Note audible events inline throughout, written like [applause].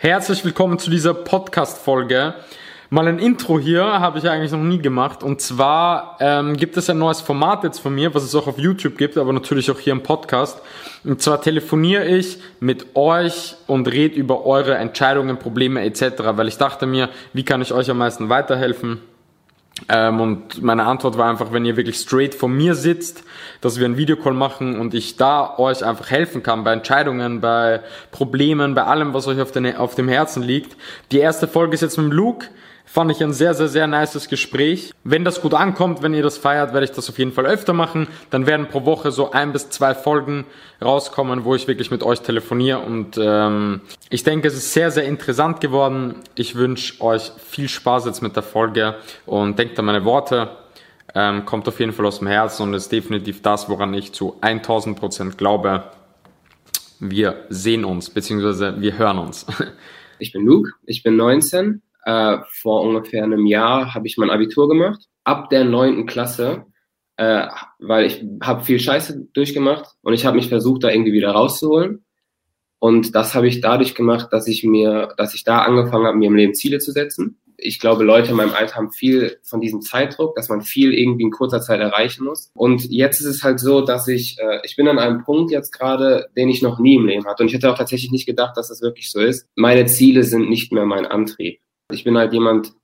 Herzlich willkommen zu dieser Podcast-Folge. Mal ein Intro hier habe ich eigentlich noch nie gemacht. Und zwar ähm, gibt es ein neues Format jetzt von mir, was es auch auf YouTube gibt, aber natürlich auch hier im Podcast. Und zwar telefoniere ich mit euch und rede über eure Entscheidungen, Probleme etc. Weil ich dachte mir, wie kann ich euch am meisten weiterhelfen? Ähm, und meine Antwort war einfach, wenn ihr wirklich straight vor mir sitzt, dass wir einen Videocall machen und ich da euch einfach helfen kann bei Entscheidungen, bei Problemen, bei allem, was euch auf, den, auf dem Herzen liegt. Die erste Folge ist jetzt mit Luke. Fand ich ein sehr, sehr, sehr nices Gespräch. Wenn das gut ankommt, wenn ihr das feiert, werde ich das auf jeden Fall öfter machen. Dann werden pro Woche so ein bis zwei Folgen rauskommen, wo ich wirklich mit euch telefoniere. Und ähm, ich denke, es ist sehr, sehr interessant geworden. Ich wünsche euch viel Spaß jetzt mit der Folge und denkt an meine Worte. Ähm, kommt auf jeden Fall aus dem Herzen und ist definitiv das, woran ich zu 1000 Prozent glaube. Wir sehen uns, beziehungsweise wir hören uns. [laughs] Ich bin Luke, ich bin 19 äh, vor ungefähr einem Jahr habe ich mein Abitur gemacht. Ab der neunten Klasse, äh, weil ich habe viel Scheiße durchgemacht und ich habe mich versucht, da irgendwie wieder rauszuholen. Und das habe ich dadurch gemacht, dass ich mir, dass ich da angefangen habe, mir im Leben Ziele zu setzen. Ich glaube, Leute in meinem Alter haben viel von diesem Zeitdruck, dass man viel irgendwie in kurzer Zeit erreichen muss. Und jetzt ist es halt so, dass ich, äh, ich bin an einem Punkt jetzt gerade, den ich noch nie im Leben hatte. Und ich hätte auch tatsächlich nicht gedacht, dass das wirklich so ist. Meine Ziele sind nicht mehr mein Antrieb. Ich bin halt jemand,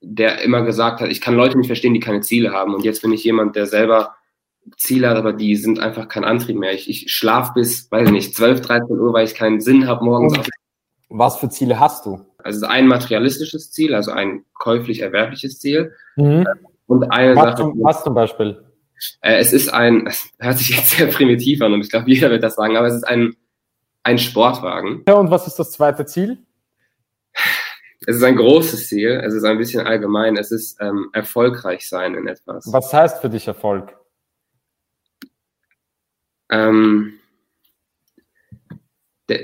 der immer gesagt hat, ich kann Leute nicht verstehen, die keine Ziele haben. Und jetzt bin ich jemand, der selber Ziele aber die sind einfach kein Antrieb mehr. Ich, ich schlafe bis, weiß nicht, 12, 13 Uhr, weil ich keinen Sinn habe morgens. Was für Ziele hast du? Also ein materialistisches Ziel, also ein käuflich erwerbliches Ziel. Mhm. Und eine was Sache. Zum, was zum Beispiel? Äh, es ist ein, es hört sich jetzt sehr primitiv an und ich glaube, [laughs] jeder wird das sagen, aber es ist ein, ein Sportwagen. Ja, und was ist das zweite Ziel? es ist ein großes Ziel, es ist ein bisschen allgemein, es ist ähm, erfolgreich sein in etwas. Was heißt für dich Erfolg? Ähm, der,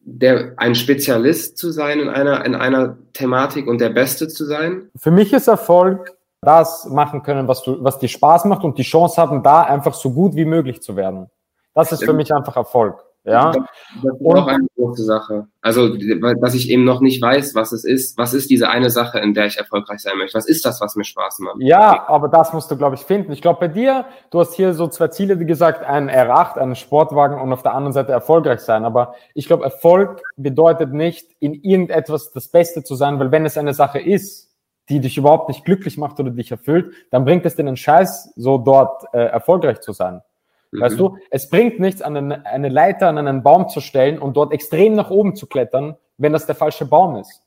der, ein Spezialist zu sein in einer, in einer Thematik und der Beste zu sein. Für mich ist Erfolg das machen können, was, du, was dir Spaß macht und die Chance haben, da einfach so gut wie möglich zu werden. Das ist für mich einfach Erfolg. Ja. Das, das ist auch eine große Sache. Also, dass ich eben noch nicht weiß, was es ist. Was ist diese eine Sache, in der ich erfolgreich sein möchte? Was ist das, was mir Spaß macht? Ja, aber das musst du, glaube ich, finden. Ich glaube, bei dir, du hast hier so zwei Ziele, wie gesagt, einen R8, einen Sportwagen und auf der anderen Seite erfolgreich sein. Aber ich glaube, Erfolg bedeutet nicht, in irgendetwas das Beste zu sein, weil wenn es eine Sache ist, die dich überhaupt nicht glücklich macht oder dich erfüllt, dann bringt es dir einen Scheiß, so dort äh, erfolgreich zu sein. Mhm. Weißt du, es bringt nichts, an eine, eine Leiter an einen Baum zu stellen und dort extrem nach oben zu klettern, wenn das der falsche Baum ist.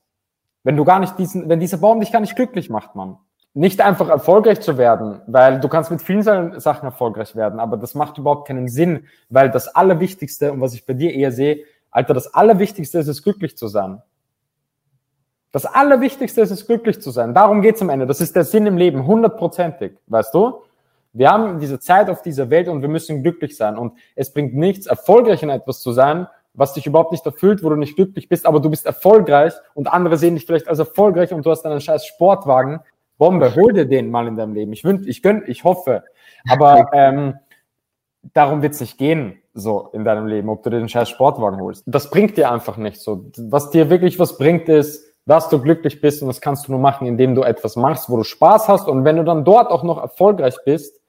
Wenn du gar nicht diesen, wenn dieser Baum dich gar nicht glücklich macht, Mann. Nicht einfach erfolgreich zu werden, weil du kannst mit vielen Sachen erfolgreich werden, aber das macht überhaupt keinen Sinn, weil das Allerwichtigste und was ich bei dir eher sehe, Alter, das Allerwichtigste ist es, glücklich zu sein. Das Allerwichtigste ist es, glücklich zu sein. Darum geht's am Ende. Das ist der Sinn im Leben, hundertprozentig, weißt du? Wir haben diese Zeit auf dieser Welt und wir müssen glücklich sein. Und es bringt nichts, erfolgreich in etwas zu sein, was dich überhaupt nicht erfüllt, wo du nicht glücklich bist, aber du bist erfolgreich und andere sehen dich vielleicht als erfolgreich und du hast einen scheiß Sportwagen. Bombe, hol dir den mal in deinem Leben. Ich wünsche, ich gönn, ich hoffe. Aber [laughs] ähm, darum wird's nicht gehen, so in deinem Leben, ob du dir den scheiß Sportwagen holst. Das bringt dir einfach nicht so. Was dir wirklich was bringt, ist, dass du glücklich bist und das kannst du nur machen, indem du etwas machst, wo du Spaß hast und wenn du dann dort auch noch erfolgreich bist,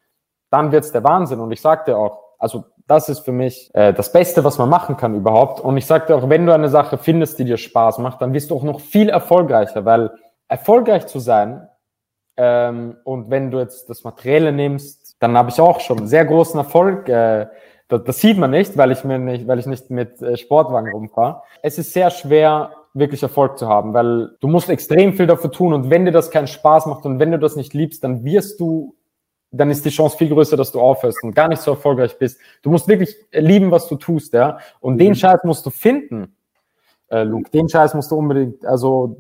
dann wird's der Wahnsinn. Und ich sagte auch, also das ist für mich äh, das Beste, was man machen kann überhaupt. Und ich sagte auch, wenn du eine Sache findest, die dir Spaß macht, dann wirst du auch noch viel erfolgreicher, weil erfolgreich zu sein ähm, und wenn du jetzt das Materielle nimmst, dann habe ich auch schon sehr großen Erfolg. Äh, das, das sieht man nicht, weil ich mir nicht, weil ich nicht mit äh, Sportwagen rumfahre. Es ist sehr schwer, wirklich Erfolg zu haben, weil du musst extrem viel dafür tun und wenn dir das keinen Spaß macht und wenn du das nicht liebst, dann wirst du dann ist die Chance viel größer, dass du aufhörst und gar nicht so erfolgreich bist. Du musst wirklich lieben, was du tust, ja. Und mhm. den Scheiß musst du finden, äh, Luke. Den Scheiß musst du unbedingt, also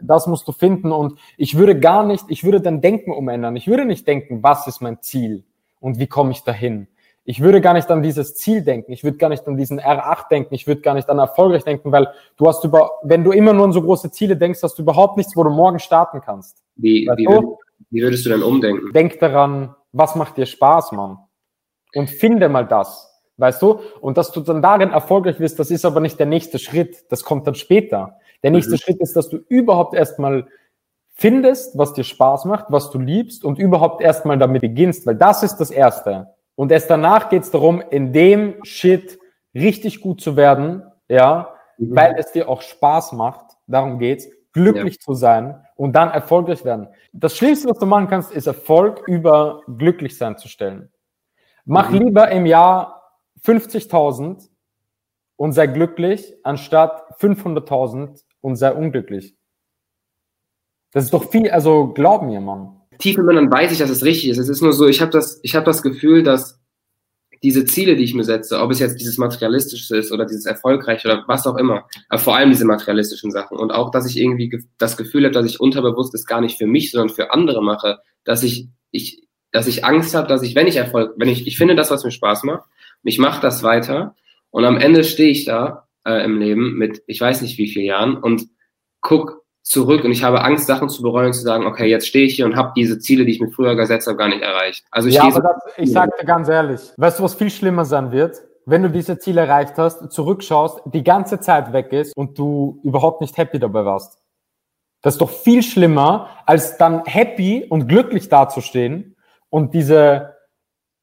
das musst du finden. Und ich würde gar nicht, ich würde dein Denken umändern. Ich würde nicht denken, was ist mein Ziel und wie komme ich dahin. Ich würde gar nicht an dieses Ziel denken. Ich würde gar nicht an diesen R8 denken. Ich würde gar nicht an erfolgreich denken, weil du hast über, wenn du immer nur an so große Ziele denkst, hast du überhaupt nichts, wo du morgen starten kannst. Wie, wie, würd, wie würdest du dann umdenken? Denk daran, was macht dir Spaß, Mann? Und finde mal das. weißt du? Und dass du dann darin erfolgreich wirst, das ist aber nicht der nächste Schritt, das kommt dann später. Der nächste mhm. Schritt ist, dass du überhaupt erstmal findest, was dir Spaß macht, was du liebst und überhaupt erstmal damit beginnst, weil das ist das Erste. Und erst danach geht es darum, in dem Shit richtig gut zu werden, ja, mhm. weil es dir auch Spaß macht, darum geht's, glücklich ja. zu sein und dann erfolgreich werden. Das Schlimmste, was du machen kannst, ist Erfolg über glücklich sein zu stellen. Mach mhm. lieber im Jahr 50.000 und sei glücklich, anstatt 500.000 und sei unglücklich. Das ist doch viel, also glaub mir, Mann. Tief im Inneren weiß ich, dass es richtig ist. Es ist nur so, ich habe das, ich habe das Gefühl, dass diese Ziele, die ich mir setze, ob es jetzt dieses materialistische ist oder dieses erfolgreiche oder was auch immer, aber vor allem diese materialistischen Sachen und auch, dass ich irgendwie das Gefühl habe, dass ich unterbewusst es gar nicht für mich, sondern für andere mache, dass ich, ich, dass ich Angst habe, dass ich, wenn ich Erfolg, wenn ich, ich finde das, was mir Spaß macht, ich mache das weiter und am Ende stehe ich da äh, im Leben mit, ich weiß nicht wie vielen Jahren und guck zurück und ich habe Angst, Sachen zu bereuen und zu sagen, okay, jetzt stehe ich hier und habe diese Ziele, die ich mir früher gesetzt habe, gar nicht erreicht. Also ich, ja, aber das, ich sage dir ganz ehrlich, weißt du, was viel schlimmer sein wird? Wenn du diese Ziele erreicht hast, zurückschaust, die ganze Zeit weg ist und du überhaupt nicht happy dabei warst. Das ist doch viel schlimmer, als dann happy und glücklich dazustehen und diese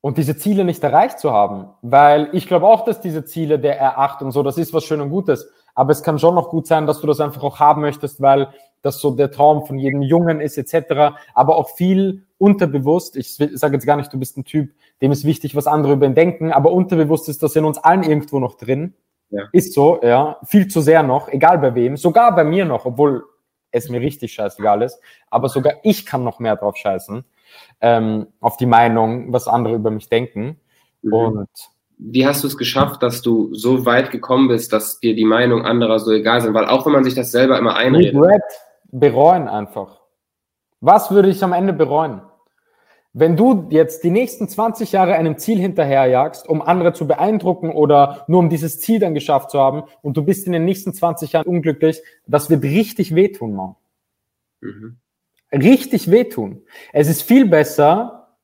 und diese Ziele nicht erreicht zu haben. Weil ich glaube auch, dass diese Ziele der R8 und so, das ist was schön und Gutes. Aber es kann schon noch gut sein, dass du das einfach auch haben möchtest, weil das so der Traum von jedem Jungen ist, etc. Aber auch viel unterbewusst. Ich sage jetzt gar nicht, du bist ein Typ, dem ist wichtig, was andere über ihn denken, aber unterbewusst ist das in uns allen irgendwo noch drin. Ja. Ist so, ja. Viel zu sehr noch, egal bei wem. Sogar bei mir noch, obwohl es mir richtig scheißegal ist. Aber sogar ich kann noch mehr drauf scheißen ähm, auf die Meinung, was andere über mich denken. Mhm. Und wie hast du es geschafft, dass du so weit gekommen bist, dass dir die Meinung anderer so egal sind? Weil auch wenn man sich das selber immer einredet. Regret, bereuen einfach. Was würde ich am Ende bereuen? Wenn du jetzt die nächsten 20 Jahre einem Ziel hinterherjagst, um andere zu beeindrucken oder nur um dieses Ziel dann geschafft zu haben und du bist in den nächsten 20 Jahren unglücklich, das wird richtig wehtun, Mann. Mhm richtig wehtun. Es ist viel besser,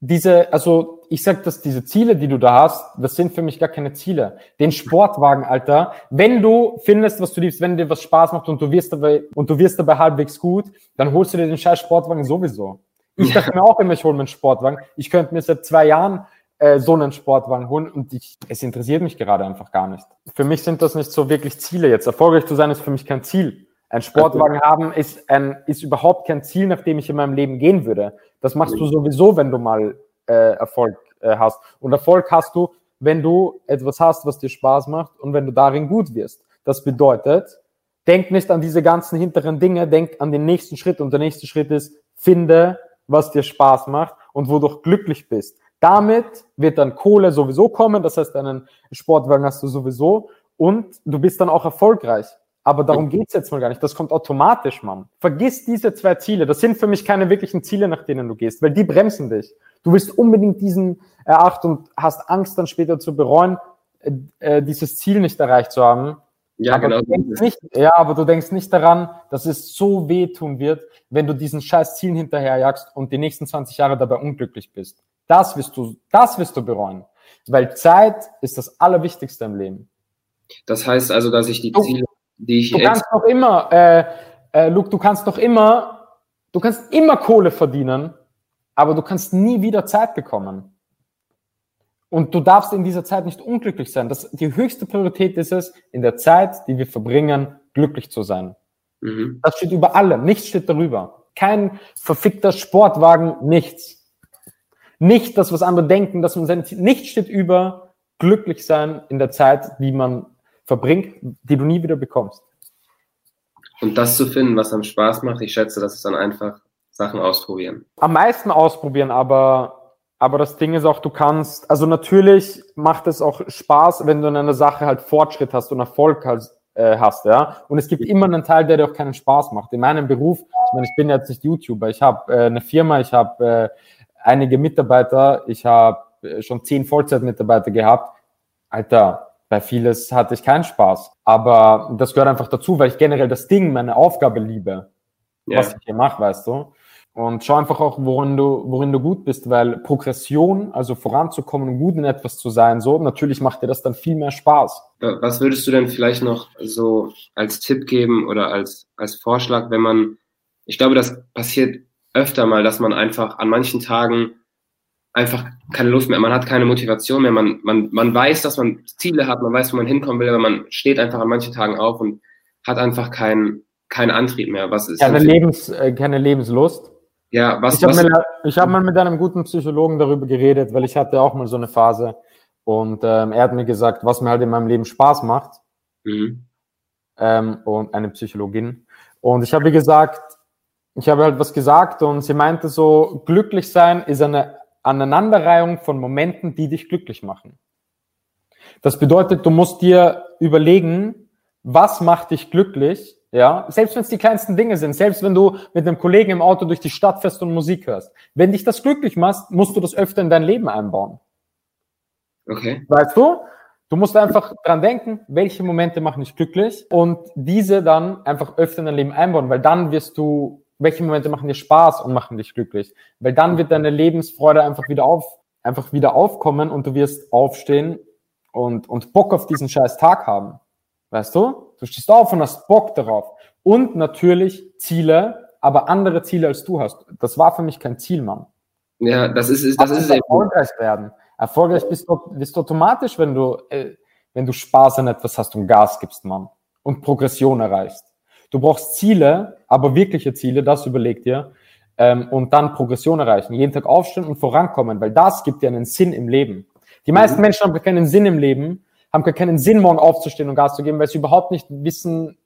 diese, also ich sag, dass diese Ziele, die du da hast, das sind für mich gar keine Ziele. Den Sportwagen, Alter, wenn du findest, was du liebst, wenn dir was Spaß macht und du wirst dabei und du wirst dabei halbwegs gut, dann holst du dir den scheiß Sportwagen sowieso. Ich dachte mir auch immer, ich hole mir einen Sportwagen. Ich könnte mir seit zwei Jahren äh, so einen Sportwagen holen und ich, es interessiert mich gerade einfach gar nicht. Für mich sind das nicht so wirklich Ziele jetzt. Erfolgreich zu sein ist für mich kein Ziel. Ein Sportwagen haben ist, ein, ist überhaupt kein Ziel, nach dem ich in meinem Leben gehen würde. Das machst du sowieso, wenn du mal äh, Erfolg äh, hast. Und Erfolg hast du, wenn du etwas hast, was dir Spaß macht und wenn du darin gut wirst. Das bedeutet, denk nicht an diese ganzen hinteren Dinge, denk an den nächsten Schritt. Und der nächste Schritt ist, finde, was dir Spaß macht und wo du glücklich bist. Damit wird dann Kohle sowieso kommen, das heißt, einen Sportwagen hast du sowieso und du bist dann auch erfolgreich. Aber darum geht's jetzt mal gar nicht. Das kommt automatisch, Mann. Vergiss diese zwei Ziele. Das sind für mich keine wirklichen Ziele, nach denen du gehst, weil die bremsen dich. Du willst unbedingt diesen eracht und hast Angst, dann später zu bereuen, äh, äh dieses Ziel nicht erreicht zu haben. Ja, aber genau. Du denkst nicht, ja, aber du denkst nicht daran, dass es so wehtun wird, wenn du diesen scheiß Zielen hinterherjagst und die nächsten 20 Jahre dabei unglücklich bist. Das wirst du, das wirst du bereuen. Weil Zeit ist das Allerwichtigste im Leben. Das heißt also, dass ich die Ziele die ich du kannst doch immer, äh, äh, Luke, du kannst doch immer, du kannst immer Kohle verdienen, aber du kannst nie wieder Zeit bekommen. Und du darfst in dieser Zeit nicht unglücklich sein. Das, die höchste Priorität ist es, in der Zeit, die wir verbringen, glücklich zu sein. Mhm. Das steht über allem. Nichts steht darüber. Kein verfickter Sportwagen, nichts. Nicht das, was andere denken, dass man sein Ziel, nichts steht über glücklich sein in der Zeit, die man verbringt, die du nie wieder bekommst. Und das zu finden, was am Spaß macht, ich schätze, das ist dann einfach Sachen ausprobieren. Am meisten ausprobieren, aber, aber das Ding ist auch, du kannst, also natürlich macht es auch Spaß, wenn du in einer Sache halt Fortschritt hast und Erfolg hast, äh, hast, ja. Und es gibt immer einen Teil, der dir auch keinen Spaß macht. In meinem Beruf, ich meine, ich bin jetzt nicht YouTuber, ich habe äh, eine Firma, ich habe äh, einige Mitarbeiter, ich habe äh, schon zehn Vollzeitmitarbeiter gehabt. Alter, bei vieles hatte ich keinen Spaß. Aber das gehört einfach dazu, weil ich generell das Ding, meine Aufgabe liebe, ja. was ich hier mache, weißt du. Und schau einfach auch, worin du, worin du gut bist, weil Progression, also voranzukommen und gut in etwas zu sein, so, natürlich macht dir das dann viel mehr Spaß. Was würdest du denn vielleicht noch so als Tipp geben oder als, als Vorschlag, wenn man, ich glaube, das passiert öfter mal, dass man einfach an manchen Tagen einfach keine Lust mehr, man hat keine Motivation mehr, man, man, man weiß, dass man Ziele hat, man weiß, wo man hinkommen will, aber man steht einfach an manchen Tagen auf und hat einfach keinen keinen Antrieb mehr. Was ist keine, Lebens, äh, keine Lebenslust. Ja, was, ich habe mal, hab mal mit einem guten Psychologen darüber geredet, weil ich hatte auch mal so eine Phase und ähm, er hat mir gesagt, was mir halt in meinem Leben Spaß macht. Mhm. Ähm, und eine Psychologin. Und ich habe gesagt, ich habe halt was gesagt und sie meinte so, glücklich sein ist eine Aneinanderreihung von Momenten, die dich glücklich machen. Das bedeutet, du musst dir überlegen, was macht dich glücklich ja, selbst wenn es die kleinsten Dinge sind, selbst wenn du mit einem Kollegen im Auto durch die Stadt fährst und Musik hörst. Wenn dich das glücklich macht, musst du das öfter in dein Leben einbauen. Okay. Weißt du? Du musst einfach dran denken, welche Momente machen dich glücklich und diese dann einfach öfter in dein Leben einbauen, weil dann wirst du, welche Momente machen dir Spaß und machen dich glücklich? Weil dann wird deine Lebensfreude einfach wieder auf, einfach wieder aufkommen und du wirst aufstehen und, und Bock auf diesen scheiß Tag haben. Weißt du? Du stehst auf und hast Bock darauf. Und natürlich Ziele, aber andere Ziele als du hast. Das war für mich kein Ziel, Mann. Ja, das ist, das, das ist erfolgreich werden. Erfolgreich bist du, bist du automatisch, wenn du, äh, wenn du Spaß an etwas hast und Gas gibst, Mann. Und Progression erreichst. Du brauchst Ziele, aber wirkliche Ziele, das überleg dir. Ähm, und dann Progression erreichen. Jeden Tag aufstehen und vorankommen, weil das gibt dir einen Sinn im Leben. Die meisten mhm. Menschen haben keinen Sinn im Leben, haben gar keinen Sinn, morgen aufzustehen und Gas zu geben, weil sie überhaupt nicht wissen,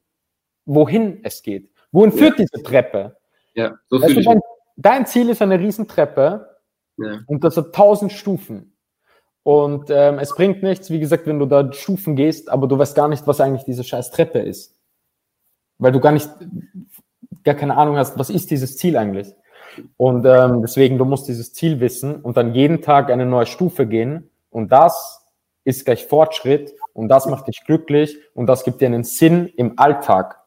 wohin es geht. Wohin führt ja. diese Treppe? Ja, so weißt du, dein, dein, Ziel ist eine Riesentreppe ja. und das hat tausend Stufen. Und ähm, es bringt nichts, wie gesagt, wenn du da Stufen gehst, aber du weißt gar nicht, was eigentlich diese scheiß Treppe ist. Weil du gar nicht, gar keine Ahnung hast, was ist dieses Ziel eigentlich. Und ähm, deswegen, du musst dieses Ziel wissen und dann jeden Tag eine neue Stufe gehen. Und das ist gleich Fortschritt und das macht dich glücklich und das gibt dir einen Sinn im Alltag.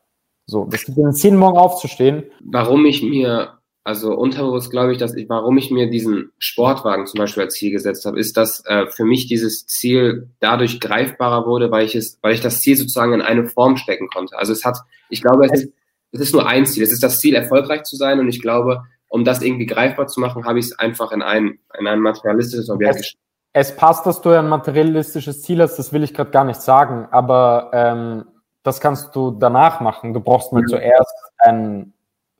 So, das gibt dir einen Sinn, morgen aufzustehen. Warum ich mir, also unterbewusst glaube ich, dass ich, warum ich mir diesen Sportwagen zum Beispiel als Ziel gesetzt habe, ist, dass äh, für mich dieses Ziel dadurch greifbarer wurde, weil ich es, weil ich das Ziel sozusagen in eine Form stecken konnte. Also es hat, ich glaube, es ist, es ist nur ein Ziel. Es ist das Ziel, erfolgreich zu sein und ich glaube, um das irgendwie greifbar zu machen, habe ich es einfach in ein, in ein materialistisches Objekt gestellt es passt, dass du ein materialistisches Ziel hast, das will ich gerade gar nicht sagen, aber ähm, das kannst du danach machen. Du brauchst mal mhm. zuerst ein,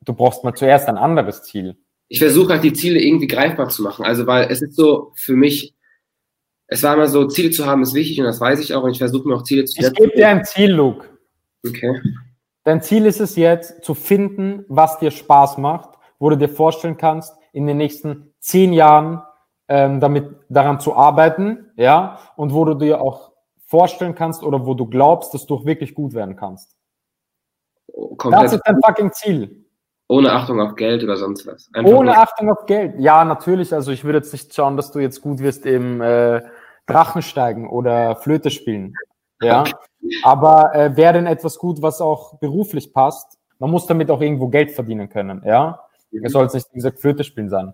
du brauchst mal zuerst ein anderes Ziel. Ich versuche halt die Ziele irgendwie greifbar zu machen. Also weil es ist so für mich, es war immer so, Ziele zu haben ist wichtig und das weiß ich auch und ich versuche mir auch Ziele zu setzen. Ich gebe dir ein Ziel, Luke. Okay. Dein Ziel ist es jetzt, zu finden, was dir Spaß macht, wo du dir vorstellen kannst, in den nächsten zehn Jahren ähm, damit daran zu arbeiten, ja, und wo du dir auch vorstellen kannst oder wo du glaubst, dass du auch wirklich gut werden kannst. Komplett das ist dein fucking Ziel. Ohne Achtung auf Geld oder sonst was. Einfach Ohne nur. Achtung auf Geld. Ja, natürlich. Also ich würde jetzt nicht schauen, dass du jetzt gut wirst im äh, Drachensteigen oder Flöte spielen. Ja. Aber äh, wäre denn etwas gut, was auch beruflich passt? Man muss damit auch irgendwo Geld verdienen können. Ja. Mhm. Es soll jetzt nicht, wie gesagt, Flöte spielen sein.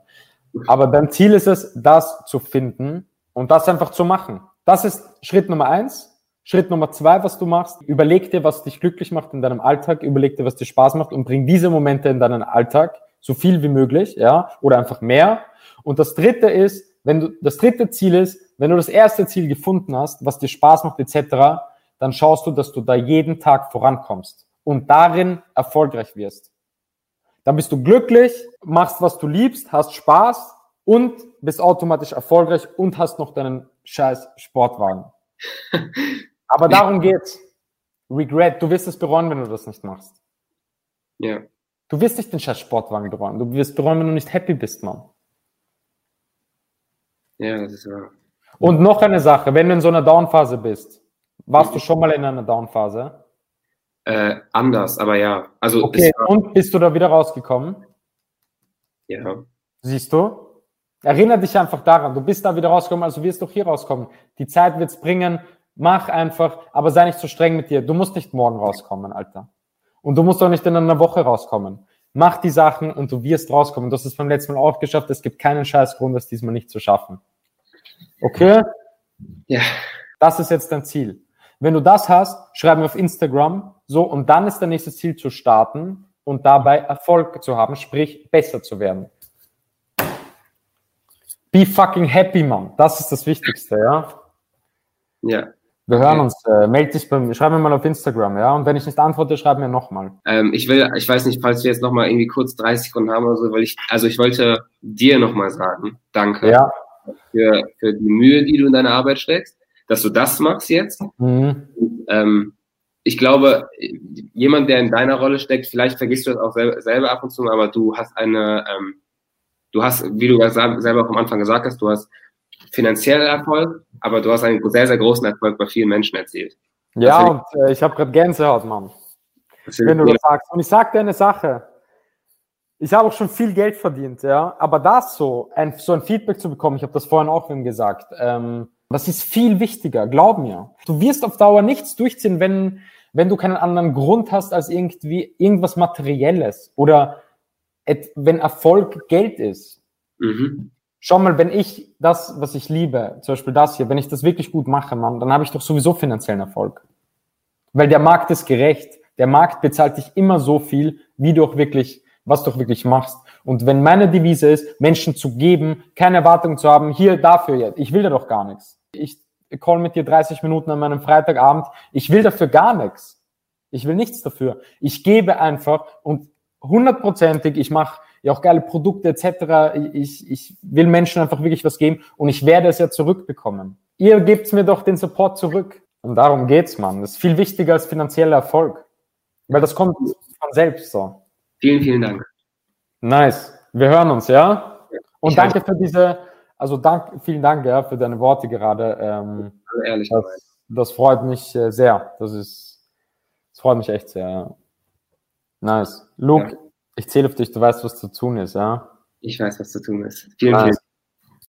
Aber dein Ziel ist es, das zu finden und das einfach zu machen. Das ist Schritt Nummer eins. Schritt Nummer zwei, was du machst, überleg dir, was dich glücklich macht in deinem Alltag, überleg dir, was dir Spaß macht und bring diese Momente in deinen Alltag, so viel wie möglich, ja, oder einfach mehr. Und das dritte ist, wenn du, das dritte Ziel ist, wenn du das erste Ziel gefunden hast, was dir Spaß macht, etc., dann schaust du, dass du da jeden Tag vorankommst und darin erfolgreich wirst. Dann bist du glücklich, machst, was du liebst, hast Spaß und bist automatisch erfolgreich und hast noch deinen scheiß Sportwagen. [laughs] Aber darum geht's. Regret, du wirst es bereuen, wenn du das nicht machst. Ja. Du wirst nicht den scheiß Sportwagen bereuen. Du wirst bereuen, wenn du nicht happy bist, Mann. Ja, das ist wahr. Und noch eine Sache, wenn du in so einer Downphase bist, warst du schon mal in einer Downphase? Äh, anders, aber ja. Also okay, und bist du da wieder rausgekommen? Ja. Siehst du? Erinner dich einfach daran, du bist da wieder rausgekommen, also wirst du auch hier rauskommen. Die Zeit wird's bringen, mach einfach, aber sei nicht so streng mit dir. Du musst nicht morgen rauskommen, Alter. Und du musst auch nicht in einer Woche rauskommen. mach die Sachen und du wirst rauskommen. Du hast es beim letzten Mal auch geschafft. Es gibt keinen scheiß Grund, das diesmal nicht zu schaffen. Okay? Ja. Das ist jetzt dein Ziel. Wenn du das hast, schreib mir auf Instagram so und dann ist dein nächstes Ziel zu starten und dabei Erfolg zu haben, sprich besser zu werden. Be fucking happy, man. Das ist das Wichtigste, ja? Ja. Wir hören uns. Äh, meld dich bei mir. Schreib mir mal auf Instagram, ja? Und wenn ich nicht antworte, schreib mir nochmal. Ähm, ich will, ich weiß nicht, falls wir jetzt nochmal irgendwie kurz 30 Sekunden haben oder so, weil ich, also ich wollte dir nochmal sagen, danke Ja. für, für die Mühe, die du in deine Arbeit steckst, dass du das machst jetzt. Mhm. Ähm, ich glaube, jemand, der in deiner Rolle steckt, vielleicht vergisst du das auch selber, selber ab und zu, aber du hast eine, ähm, du hast, wie du selber auch am Anfang gesagt hast, du hast finanziellen Erfolg, aber du hast einen sehr, sehr großen Erfolg bei vielen Menschen erzielt. Ja, und äh, ich habe gerade Gänsehaut, Mann. Wenn du das sagst. Und ich sag dir eine Sache. Ich habe auch schon viel Geld verdient, ja. Aber das so, ein, so ein Feedback zu bekommen, ich habe das vorhin auch wem gesagt, ähm, das ist viel wichtiger, glaub mir. Du wirst auf Dauer nichts durchziehen, wenn, wenn du keinen anderen Grund hast als irgendwie irgendwas Materielles oder et, wenn Erfolg Geld ist. Mhm. Schau mal, wenn ich das, was ich liebe, zum Beispiel das hier, wenn ich das wirklich gut mache, Mann, dann habe ich doch sowieso finanziellen Erfolg. Weil der Markt ist gerecht. Der Markt bezahlt dich immer so viel, wie du auch wirklich, was du auch wirklich machst. Und wenn meine Devise ist, Menschen zu geben, keine Erwartung zu haben, hier dafür jetzt, ich will da doch gar nichts. Ich call mit dir 30 Minuten an meinem Freitagabend, ich will dafür gar nichts. Ich will nichts dafür. Ich gebe einfach und hundertprozentig, ich mache ja auch geile Produkte etc. Ich, ich will Menschen einfach wirklich was geben und ich werde es ja zurückbekommen. Ihr gebt mir doch den Support zurück. Und darum geht's, man. Das ist viel wichtiger als finanzieller Erfolg. Weil das kommt von selbst so. Vielen, vielen Dank. Nice. Wir hören uns, ja? Und Ich danke für diese, also dank, vielen Dank ja, für deine Worte gerade. Ähm, Also ehrlich das, das freut mich äh, sehr. Das ist, das freut mich echt sehr. Ja. Nice. Luke, Ja. Ich zähle auf dich, du weißt, was zu tun ist, ja? Ich weiß, was zu tun ist. Vielen, Nice. vielen Dank.